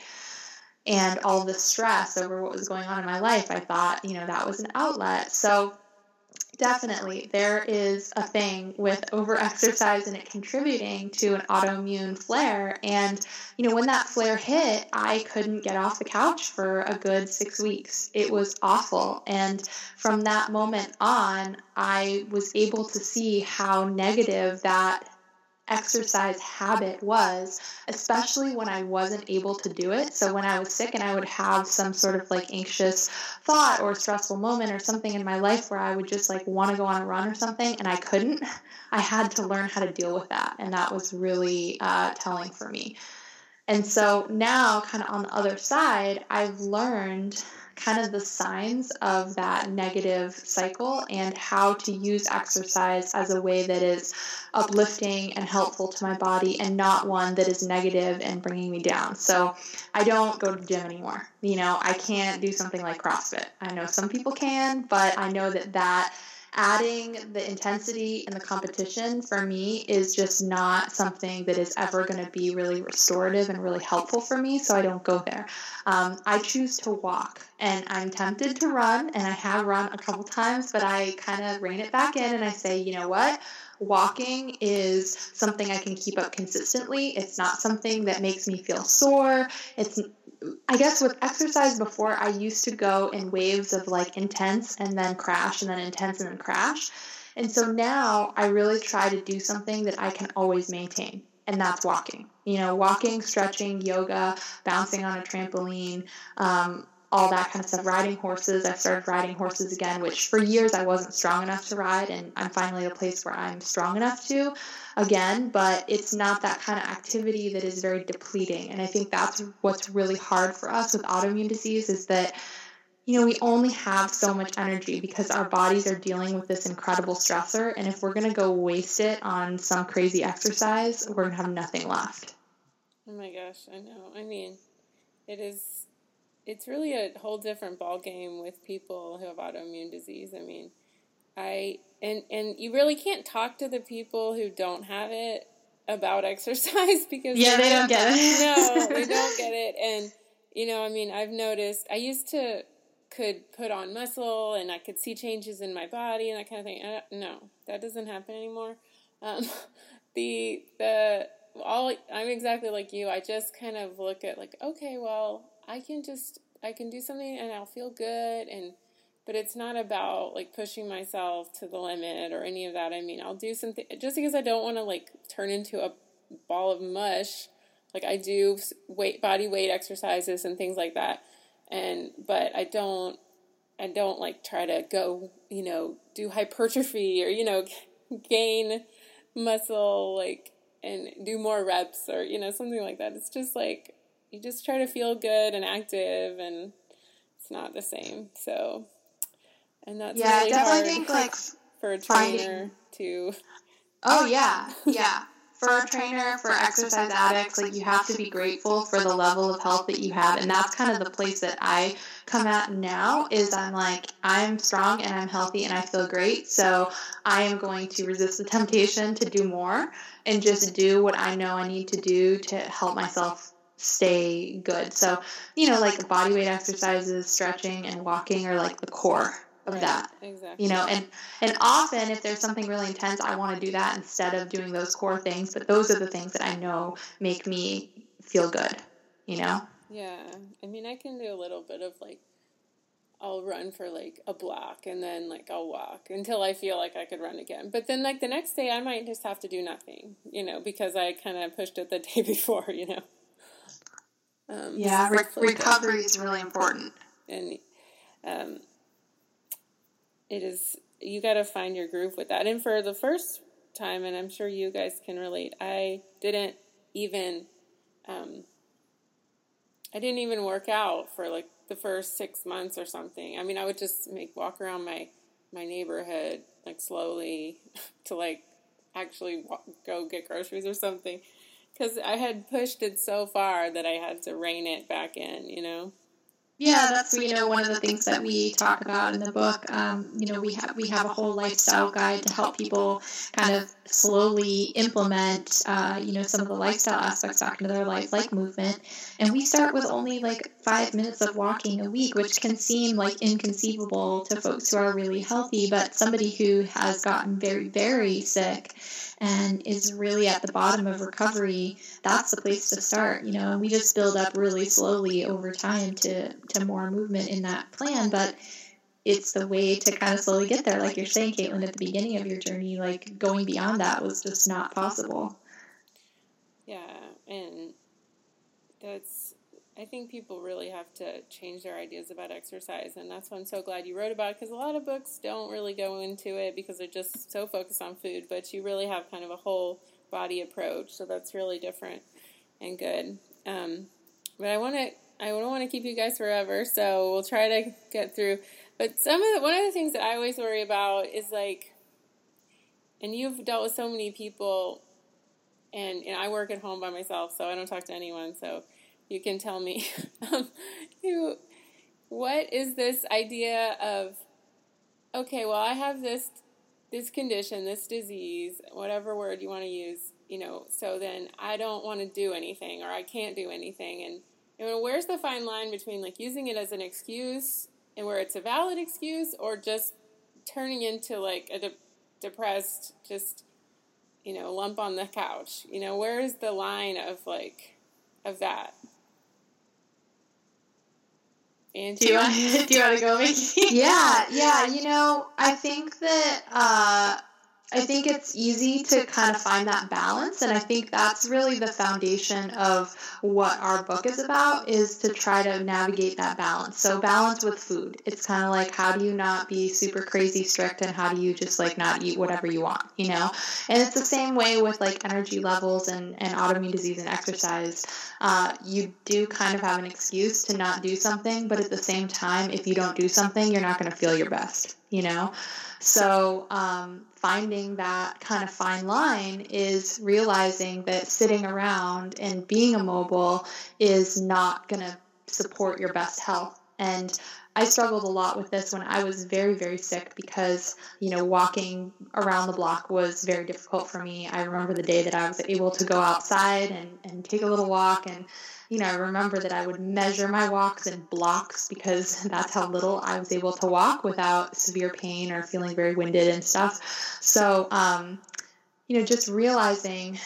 And all the stress over what was going on in my life, I thought, you know, that was an outlet. So Definitely. There is a thing with overexercise and it contributing to an autoimmune flare. And, you know, when that flare hit, I couldn't get off the couch for a good six weeks. It was awful. And from that moment on, I was able to see how negative that exercise habit was, especially when I wasn't able to do it. So when I was sick and I would have some sort of like anxious thought or stressful moment or something in my life where I would just like want to go on a run or something and I couldn't, I had to learn how to deal with that. And that was really uh, telling for me. And so now, kind of on the other side, I've learned kind of the signs of that negative cycle and how to use exercise as a way that is uplifting and helpful to my body and not one that is negative and bringing me down. So I don't go to the gym anymore. You know, I can't do something like CrossFit. I know some people can, but I know that that adding the intensity and the competition for me is just not something that is ever going to be really restorative and really helpful for me, so I don't go there. Um, I choose to walk, and I'm tempted to run, and I have run a couple times, but I kind of rein it back in and I say, you know what? walking is something I can keep up consistently. It's not something that makes me feel sore. It's I guess with exercise before, I used to go in waves of like intense and then crash and then intense and then crash. And so now I really try to do something that I can always maintain, and that's walking. You know, walking, stretching, yoga, bouncing on a trampoline, um, all that kind of stuff. Riding horses. I started riding horses again, which for years I wasn't strong enough to ride, and I'm finally at a place where I'm strong enough to again, but it's not that kind of activity that is very depleting. And I think that's what's really hard for us with autoimmune disease is that you know, we only have so much energy because our bodies are dealing with this incredible stressor. And if we're going to go waste it on some crazy exercise, we're going to have nothing left. Oh my gosh, I know. I mean, it is, it's really a whole different ballgame with people who have autoimmune disease. I mean, I and and you really can't talk to the people who don't have it about exercise because yeah they don't get it. No they don't get it. And you know i mean i've noticed i used to could put on muscle and i could see changes in my body and that kind of thing. No that doesn't happen anymore. Um, the the all i'm exactly like you. I just kind of look at like okay well i can just i can do something and i'll feel good and but it's not about like pushing myself to the limit or any of that. I mean, I'll do something just because I don't want to like turn into a ball of mush. Like I do weight body weight exercises and things like that. And but I don't I don't like try to go, you know, do hypertrophy or you know, gain muscle like and do more reps or you know, something like that. It's just like you just try to feel good and active and it's not the same. So and that's yeah, really I definitely hard think like for a trainer finding... to. Oh, oh yeah, yeah. For a trainer, for exercise addicts, like you have to be grateful for the level of health that you have, and that's kind of the place that I come at now. Is I'm like I'm strong and I'm healthy and I feel great, so I am going to resist the temptation to do more and just do what I know I need to do to help myself stay good. So, you know, like body weight exercises, stretching, and walking are like the core of Right, that. Exactly. You know, and and often if there's something really intense, I want to do that instead of doing those core things. But those are the things that I know make me feel good. You know. Yeah, I mean, I can do a little bit of like, I'll run for like a block and then like I'll walk until I feel like I could run again. But then like the next day, I might just have to do nothing, you know, because I kind of pushed it the day before, you know. Um, Yeah, re- recovery is really important. and um, it is you got to find your groove with that. And for the first time, and I'm sure you guys can relate, I didn't even um, I didn't even work out for like the first six months or something. I mean, I would just make walk around my my neighborhood like slowly to like actually walk, go get groceries or something because I had pushed it so far that I had to rein it back in. You know. Yeah, that's you know one of the things that we talk about in the book. Um, you know, we have we have a whole lifestyle guide to help people kind of slowly implement, uh, you know, some of the lifestyle aspects back into their life, like movement. And we start with only like five minutes of walking a week, which can seem like inconceivable to folks who are really healthy, but somebody who has gotten very very sick and is really at the bottom of recovery, that's the place to start, you know. And we just build up really slowly over time to to more movement in that plan, but it's the way to kind of slowly get there. Like you're saying, Caitlin, at the beginning of your journey, like going beyond that was just not possible. Yeah, and that's I think people really have to change their ideas about exercise, and that's why I'm so glad you wrote about it because a lot of books don't really go into it because they're just so focused on food, but you really have kind of a whole body approach, so that's really different and good. Um, but I want to I don't want to keep you guys forever, so we'll try to get through. But some of the, one of the things that I always worry about is like, and you've dealt with so many people and, and I work at home by myself, so I don't talk to anyone. So you can tell me, um, you, what is this idea of? Okay, well, I have this this condition, this disease, whatever word you want to use, you know. So then I don't want to do anything, or I can't do anything, and where's the fine line between like using it as an excuse and where it's a valid excuse, or just turning into like a de- depressed, just you know, lump on the couch. You know, where's the line of like of that? And Do you want do you want to go, Mickey? yeah, yeah. You know, I think that uh, I think it's easy to kind of find that balance, and I think that's really the foundation of what our book is about is to try to navigate that balance. So balance with food. It's kind of like how do you not be super crazy strict, and how do you just like not eat whatever you want, you know? And it's the same way with like energy levels and and autoimmune disease and exercise. Uh, you do kind of have an excuse to not do something, but at the same time, if you don't do something, you're not going to feel your best, you know? So, um, finding that kind of fine line is realizing that sitting around and being immobile is not going to support your best health. And I struggled a lot with this when I was very, very sick because, you know, walking around the block was very difficult for me. I remember the day that I was able to go outside and, and take a little walk. And, you know, I remember that I would measure my walks in blocks because that's how little I was able to walk without severe pain or feeling very winded and stuff. So, um, you know, just realizing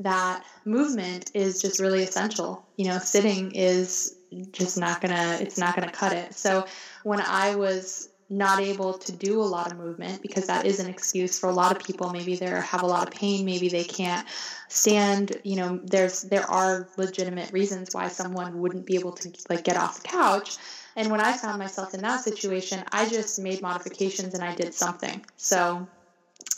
that movement is just really essential. You know, sitting is just not gonna it's not gonna cut it. So when I was not able to do a lot of movement because that is an excuse for a lot of people. Maybe they have a lot of pain. Maybe they can't stand you know there's there are legitimate reasons why someone wouldn't be able to like get off the couch. And when i found myself in that situation i just made modifications and i did something. So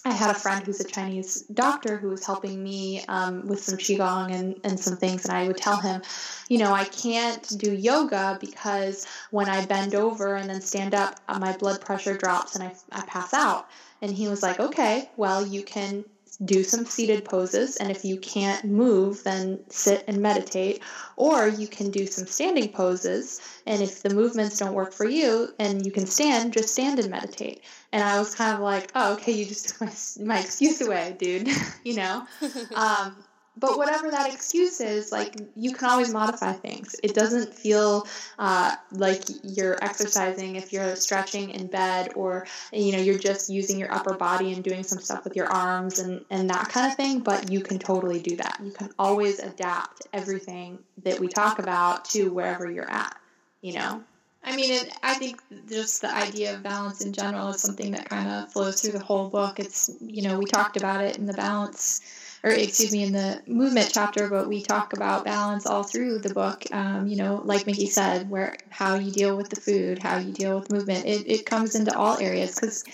I had a friend who's a Chinese doctor who was helping me um, with some qigong and, and some things, and I would tell him, you know, I can't do yoga because when I bend over and then stand up, uh, my blood pressure drops and I, I pass out. And he was like, okay, well, you can do some seated poses, and if you can't move, then sit and meditate, or you can do some standing poses, and if the movements don't work for you and you can stand, just stand and meditate. And I was kind of like, oh, okay, you just took my, my excuse away, dude, you know? um, but whatever that excuse is, like you can always modify things. It doesn't feel uh, like you're exercising if you're stretching in bed or you know you're just using your upper body and doing some stuff with your arms and and that kind of thing. But you can totally do that. You can always adapt everything that we talk about to wherever you're at. You know. I mean, it, I think just the idea of balance in general is something that kind of flows through the whole book. It's, you know, we talked about it in the balance, or excuse me, in the movement chapter, but we talk about balance all through the book. Um, you know, like Mickey said, where how you deal with the food, how you deal with movement, it, it comes into all areas because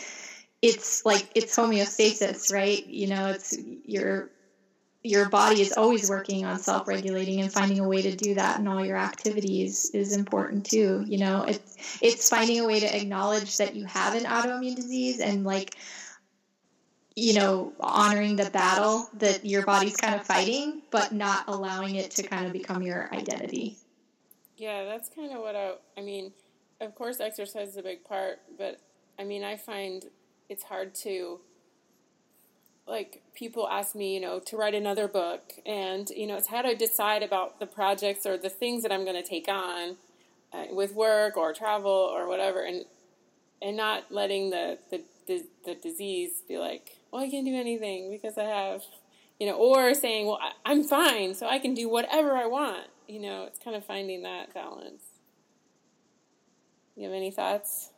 it's like it's homeostasis, right? You know, it's your your body is always working on self-regulating and finding a way to do that in all your activities is important too you know it's it's finding a way to acknowledge that you have an autoimmune disease and like you know honoring the battle that your body's kind of fighting but not allowing it to kind of become your identity. Yeah that's kind of what i i mean of course exercise is a big part but i mean i find it's hard to like people ask me, you know, to write another book, and you know, it's how to decide about the projects or the things that I'm going to take on uh, with work or travel or whatever, and and not letting the, the the, the disease be like, well, I can't do anything because I have, you know, or saying, well, I, I'm fine, so I can do whatever I want. You know, it's kind of finding that balance. You have any thoughts?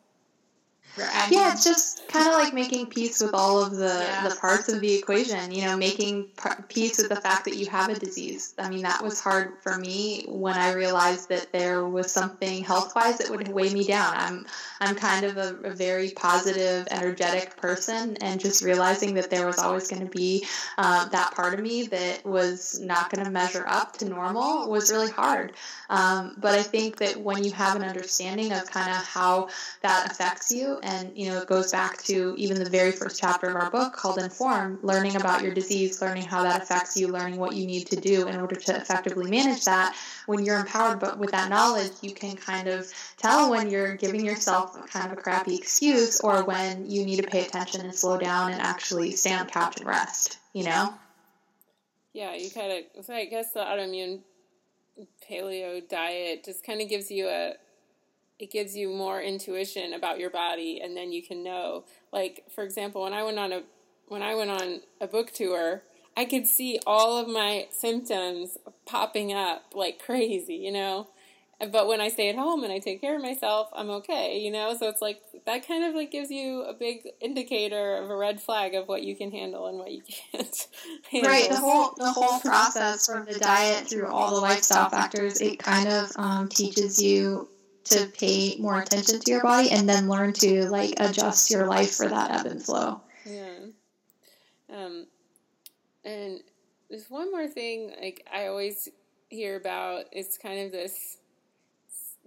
Yeah, it's just kind of like making peace with all of the, yeah. the parts of the equation, you know, making peace with the fact that you have a disease. I mean, that was hard for me when I realized that there was something health wise that would weigh me down. I'm, I'm kind of a, a very positive, energetic person, and just realizing that there was always going to be uh, that part of me that was not going to measure up to normal was really hard. Um, but I think that when you have an understanding of kind of how that affects you, and you know it goes back to even the very first chapter of our book called inform learning about your disease learning how that affects you learning what you need to do in order to effectively manage that. When you're empowered but with that knowledge you can kind of tell when you're giving yourself kind of a crappy excuse or when you need to pay attention and slow down and actually stay on the couch and rest you know? Yeah you kind of so i guess the autoimmune paleo diet just kind of gives you a it gives you more intuition about your body and then you can know. Like for example when i went on a when i went on a book tour i could see all of my symptoms popping up like crazy you know? But when i stay at home and i take care of myself i'm okay you know? So it's like that kind of like gives you a big indicator of a red flag of what you can handle and what you can't handle. right the whole the whole process from the diet through all the lifestyle factors it kind of um, teaches you to pay more attention to your body and then learn to like adjust your life for that ebb and flow. Yeah. Um, and there's one more thing like I always hear about. It's kind of this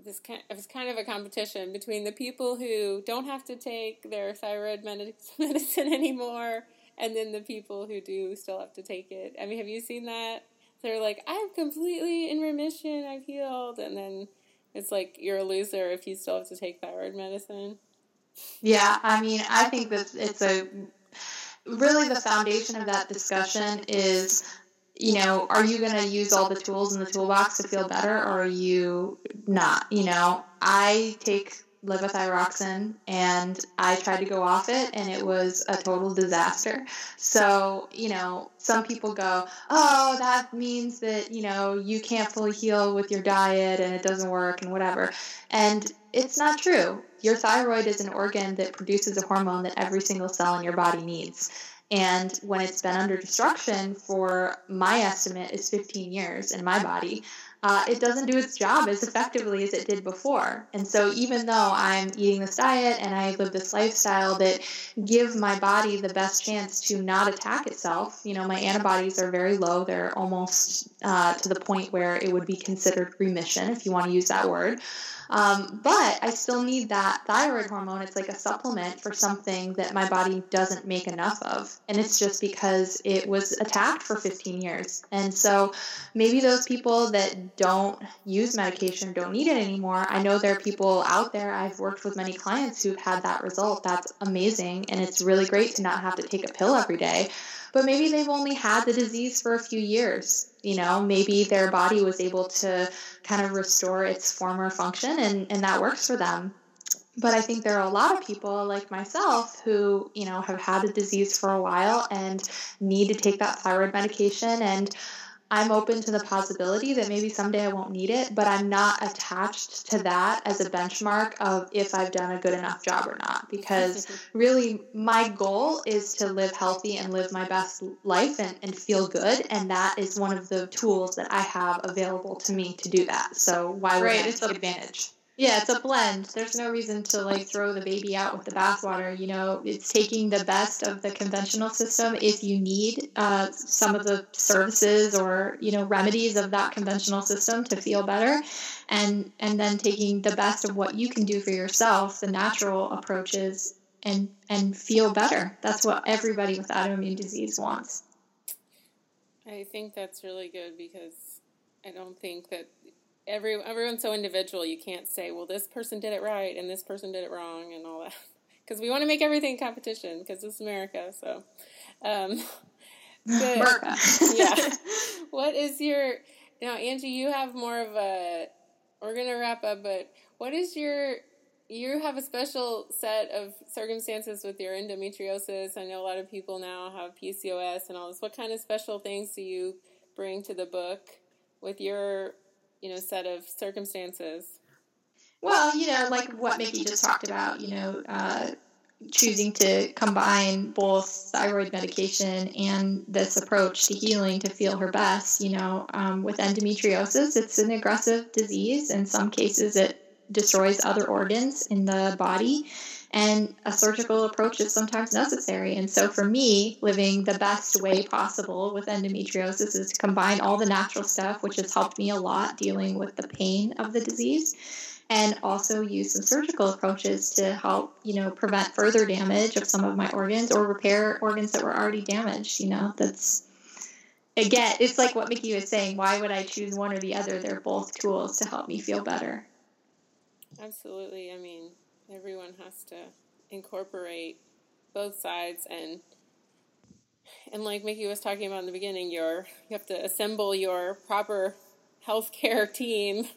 this kind it's kind of a competition between the people who don't have to take their thyroid medicine anymore and then the people who do still have to take it. I mean, have you seen that? They're like, I'm completely in remission, I've healed, and then it's like you're a loser if you still have to take thyroid medicine. Yeah, I mean, I think that it's a really the foundation of that discussion is you know, are you going to use all the tools in the toolbox to feel better or are you not? You know, I take levothyroxine and I tried to go off it and it was a total disaster. So, you know, some people go, oh, that means that, you know, you can't fully heal with your diet and it doesn't work and whatever. And it's not true. Your thyroid is an organ that produces a hormone that every single cell in your body needs. And when it's been under destruction for my estimate is 15 years in my body, uh, it doesn't do its job as effectively as it did before. And so, even though I'm eating this diet and I live this lifestyle that give my body the best chance to not attack itself, you know, my antibodies are very low. They're almost uh, to the point where it would be considered remission, if you want to use that word. Um, but I still need that thyroid hormone. It's like a supplement for something that my body doesn't make enough of. And it's just because it was attacked for 15 years. And so maybe those people that don't use medication don't need it anymore. I know there are people out there, I've worked with many clients who've had that result. That's amazing. And it's really great to not have to take a pill every day. but maybe they've only had the disease for a few years. You know, maybe their body was able to kind of restore its former function and, and that works for them. But I think there are a lot of people like myself who, you know, have had the disease for a while and need to take that thyroid medication and I'm open to the possibility that maybe someday I won't need it, but I'm not attached to that as a benchmark of if I've done a good enough job or not. Because really, my goal is to live healthy and live my best life and, and feel good. And that is one of the tools that I have available to me to do that. So why would right, I take advantage? Yeah, it's a blend. There's no reason to like throw the baby out with the bathwater. You know, it's taking the best of the conventional system if you need uh, some of the services or you know remedies of that conventional system to feel better, and and then taking the best of what you can do for yourself, the natural approaches, and and feel better. That's what everybody with autoimmune disease wants. I think that's really good because I don't think that every everyone's so individual. You can't say, well, this person did it right and this person did it wrong and all that, because we want to make everything competition because it's America. So, um, yeah. What is your now, Angie? You have more of a. We're gonna wrap up, but what is your you have a special set of circumstances with your endometriosis. I know a lot of people now have PCOS and all this. What kind of special things do you bring to the book with your you know set of circumstances. Well you know like what mickey just talked about you know uh, choosing to combine both thyroid medication and this approach to healing to feel her best you know um, with endometriosis it's an aggressive disease. In some cases it destroys other organs in the body and a surgical approach is sometimes necessary. And so, for me, living the best way possible with endometriosis is to combine all the natural stuff, which has helped me a lot dealing with the pain of the disease, and also use some surgical approaches to help, you know, prevent further damage of some of my organs or repair organs that were already damaged. You know, that's again, it's like what Mickey was saying. Why would I choose one or the other? They're both tools to help me feel better. Absolutely. I mean, everyone has to incorporate both sides and and like Mickey was talking about in the beginning, your you have to assemble your proper healthcare team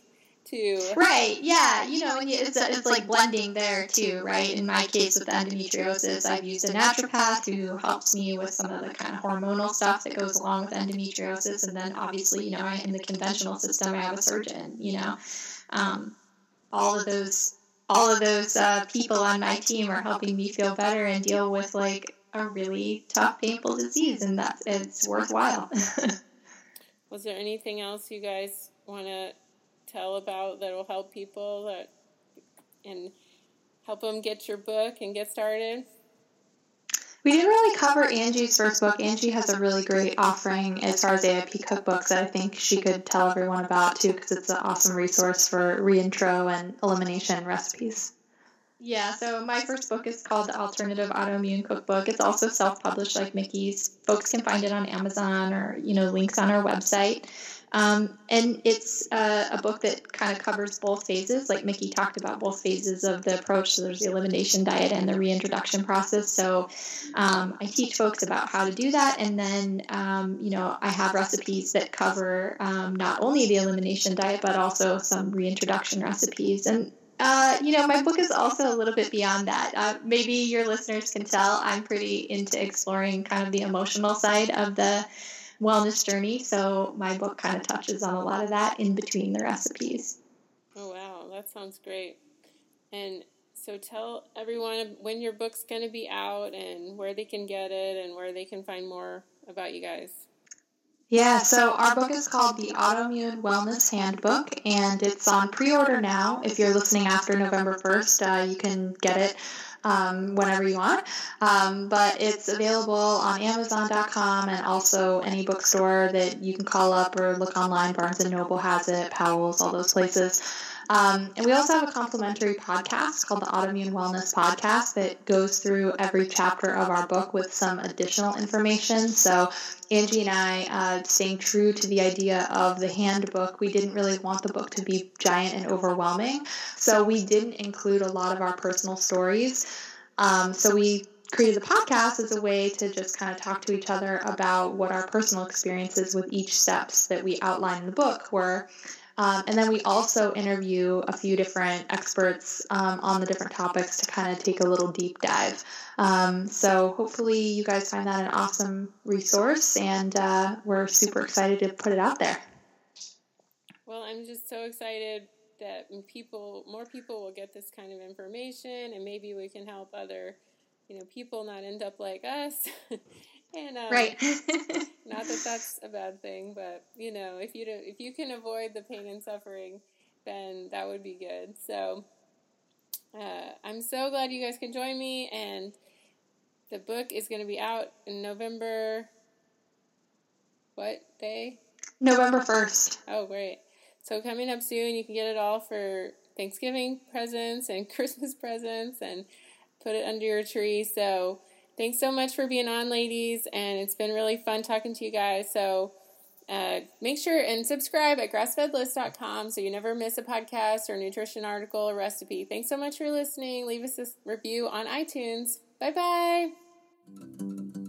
to right yeah you know it's, it's like blending there too right? In my case with endometriosis i've used a naturopath who helps me with some of the kind of hormonal stuff that goes along with endometriosis and then obviously you know in the conventional system i have a surgeon you know? Um, all of those all of those uh, people on my team are helping me feel better and deal with like a really tough, painful disease, and that's it's worthwhile. Was there anything else you guys want to tell about that will help people that and help them get your book and get started? We didn't really cover Angie's first book. Angie has a really great offering as far as AIP cookbooks that I think she could tell everyone about too, because it's an awesome resource for reintro and elimination recipes. Yeah, so my first book is called The Alternative Autoimmune Cookbook. It's also self-published like Mickey's. Folks can find it on Amazon or, you know, links on our website. Um, and it's uh, a book that kind of covers both phases, like Mickey talked about, both phases of the approach. So there's the elimination diet and the reintroduction process. So um, I teach folks about how to do that. And then, um, you know, I have recipes that cover um, not only the elimination diet, but also some reintroduction recipes. And uh, you know, my book is also a little bit beyond that. Uh, maybe your listeners can tell I'm pretty into exploring kind of the emotional side of the wellness journey. So my book kind of touches on a lot of that in between the recipes. Oh, wow. That sounds great. And so tell everyone when your book's going to be out and where they can get it and where they can find more about you guys. Yeah, so our book is called The Autoimmune Wellness Handbook, and it's on pre order now. If you're listening after November 1st, uh, you can get it um, whenever you want. Um, but it's available on Amazon.com and also any bookstore that you can call up or look online. Barnes and Noble has it, Powell's, all those places. Um, and we also have a complimentary podcast called the Autoimmune Wellness Podcast that goes through every chapter of our book with some additional information. So, Angie and I, uh, staying true to the idea of the handbook, we didn't really want the book to be giant and overwhelming. So, we didn't include a lot of our personal stories. Um, so, we created the podcast as a way to just kind of talk to each other about what our personal experiences with each steps that we outline in the book were. Um, and then we also interview a few different experts um, on the different topics to kind of take a little deep dive. Um, so hopefully you guys find that an awesome resource, and uh, we're super excited to put it out there. Well, I'm just so excited that people, more people will get this kind of information, and maybe we can help other, you know, people not end up like us. and um, right, not that that's a bad thing, but you know, if you do, if you can avoid the pain and suffering, then that would be good. So. Uh, I'm so glad you guys can join me, and the book is going to be out in November. What day? November 1st. Oh, great. So coming up soon, you can get it all for Thanksgiving presents and Christmas presents and put it under your tree. So thanks so much for being on, ladies, and it's been really fun talking to you guys. So uh, make sure and subscribe at grassfedlist.com so you never miss a podcast or nutrition article or recipe. Thanks so much for listening. Leave us a review on iTunes. Bye bye.